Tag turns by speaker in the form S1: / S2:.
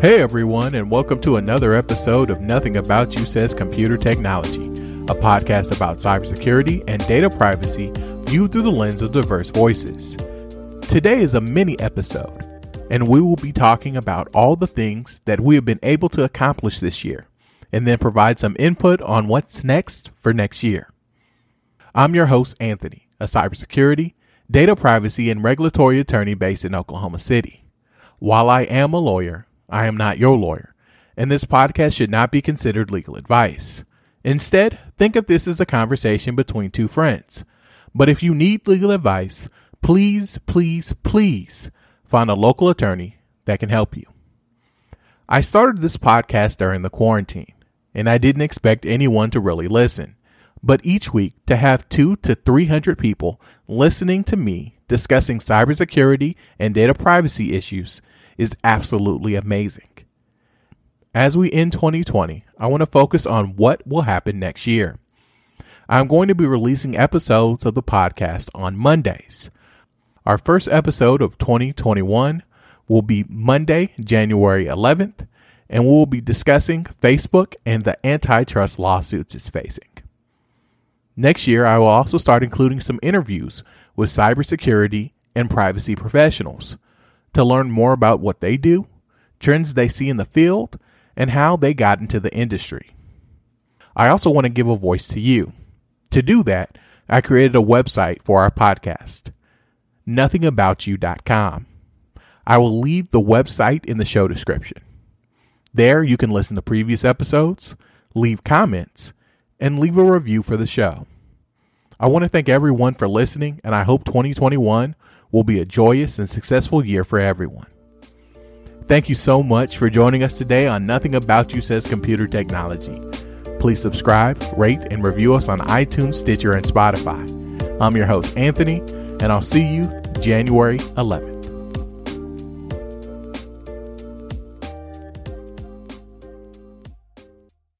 S1: Hey everyone, and welcome to another episode of Nothing About You Says Computer Technology, a podcast about cybersecurity and data privacy viewed through the lens of diverse voices. Today is a mini episode, and we will be talking about all the things that we have been able to accomplish this year, and then provide some input on what's next for next year. I'm your host, Anthony, a cybersecurity, data privacy, and regulatory attorney based in Oklahoma City. While I am a lawyer, I am not your lawyer, and this podcast should not be considered legal advice. Instead, think of this as a conversation between two friends. But if you need legal advice, please, please, please find a local attorney that can help you. I started this podcast during the quarantine, and I didn't expect anyone to really listen. But each week, to have two to 300 people listening to me discussing cybersecurity and data privacy issues is absolutely amazing. As we end 2020, I want to focus on what will happen next year. I'm going to be releasing episodes of the podcast on Mondays. Our first episode of 2021 will be Monday, January 11th, and we'll be discussing Facebook and the antitrust lawsuits it's facing. Next year, I will also start including some interviews with cybersecurity and privacy professionals to learn more about what they do, trends they see in the field, and how they got into the industry. I also want to give a voice to you. To do that, I created a website for our podcast, nothingaboutyou.com. I will leave the website in the show description. There, you can listen to previous episodes, leave comments, and leave a review for the show. I want to thank everyone for listening, and I hope 2021 will be a joyous and successful year for everyone. Thank you so much for joining us today on Nothing About You Says Computer Technology. Please subscribe, rate, and review us on iTunes, Stitcher, and Spotify. I'm your host, Anthony, and I'll see you January 11th.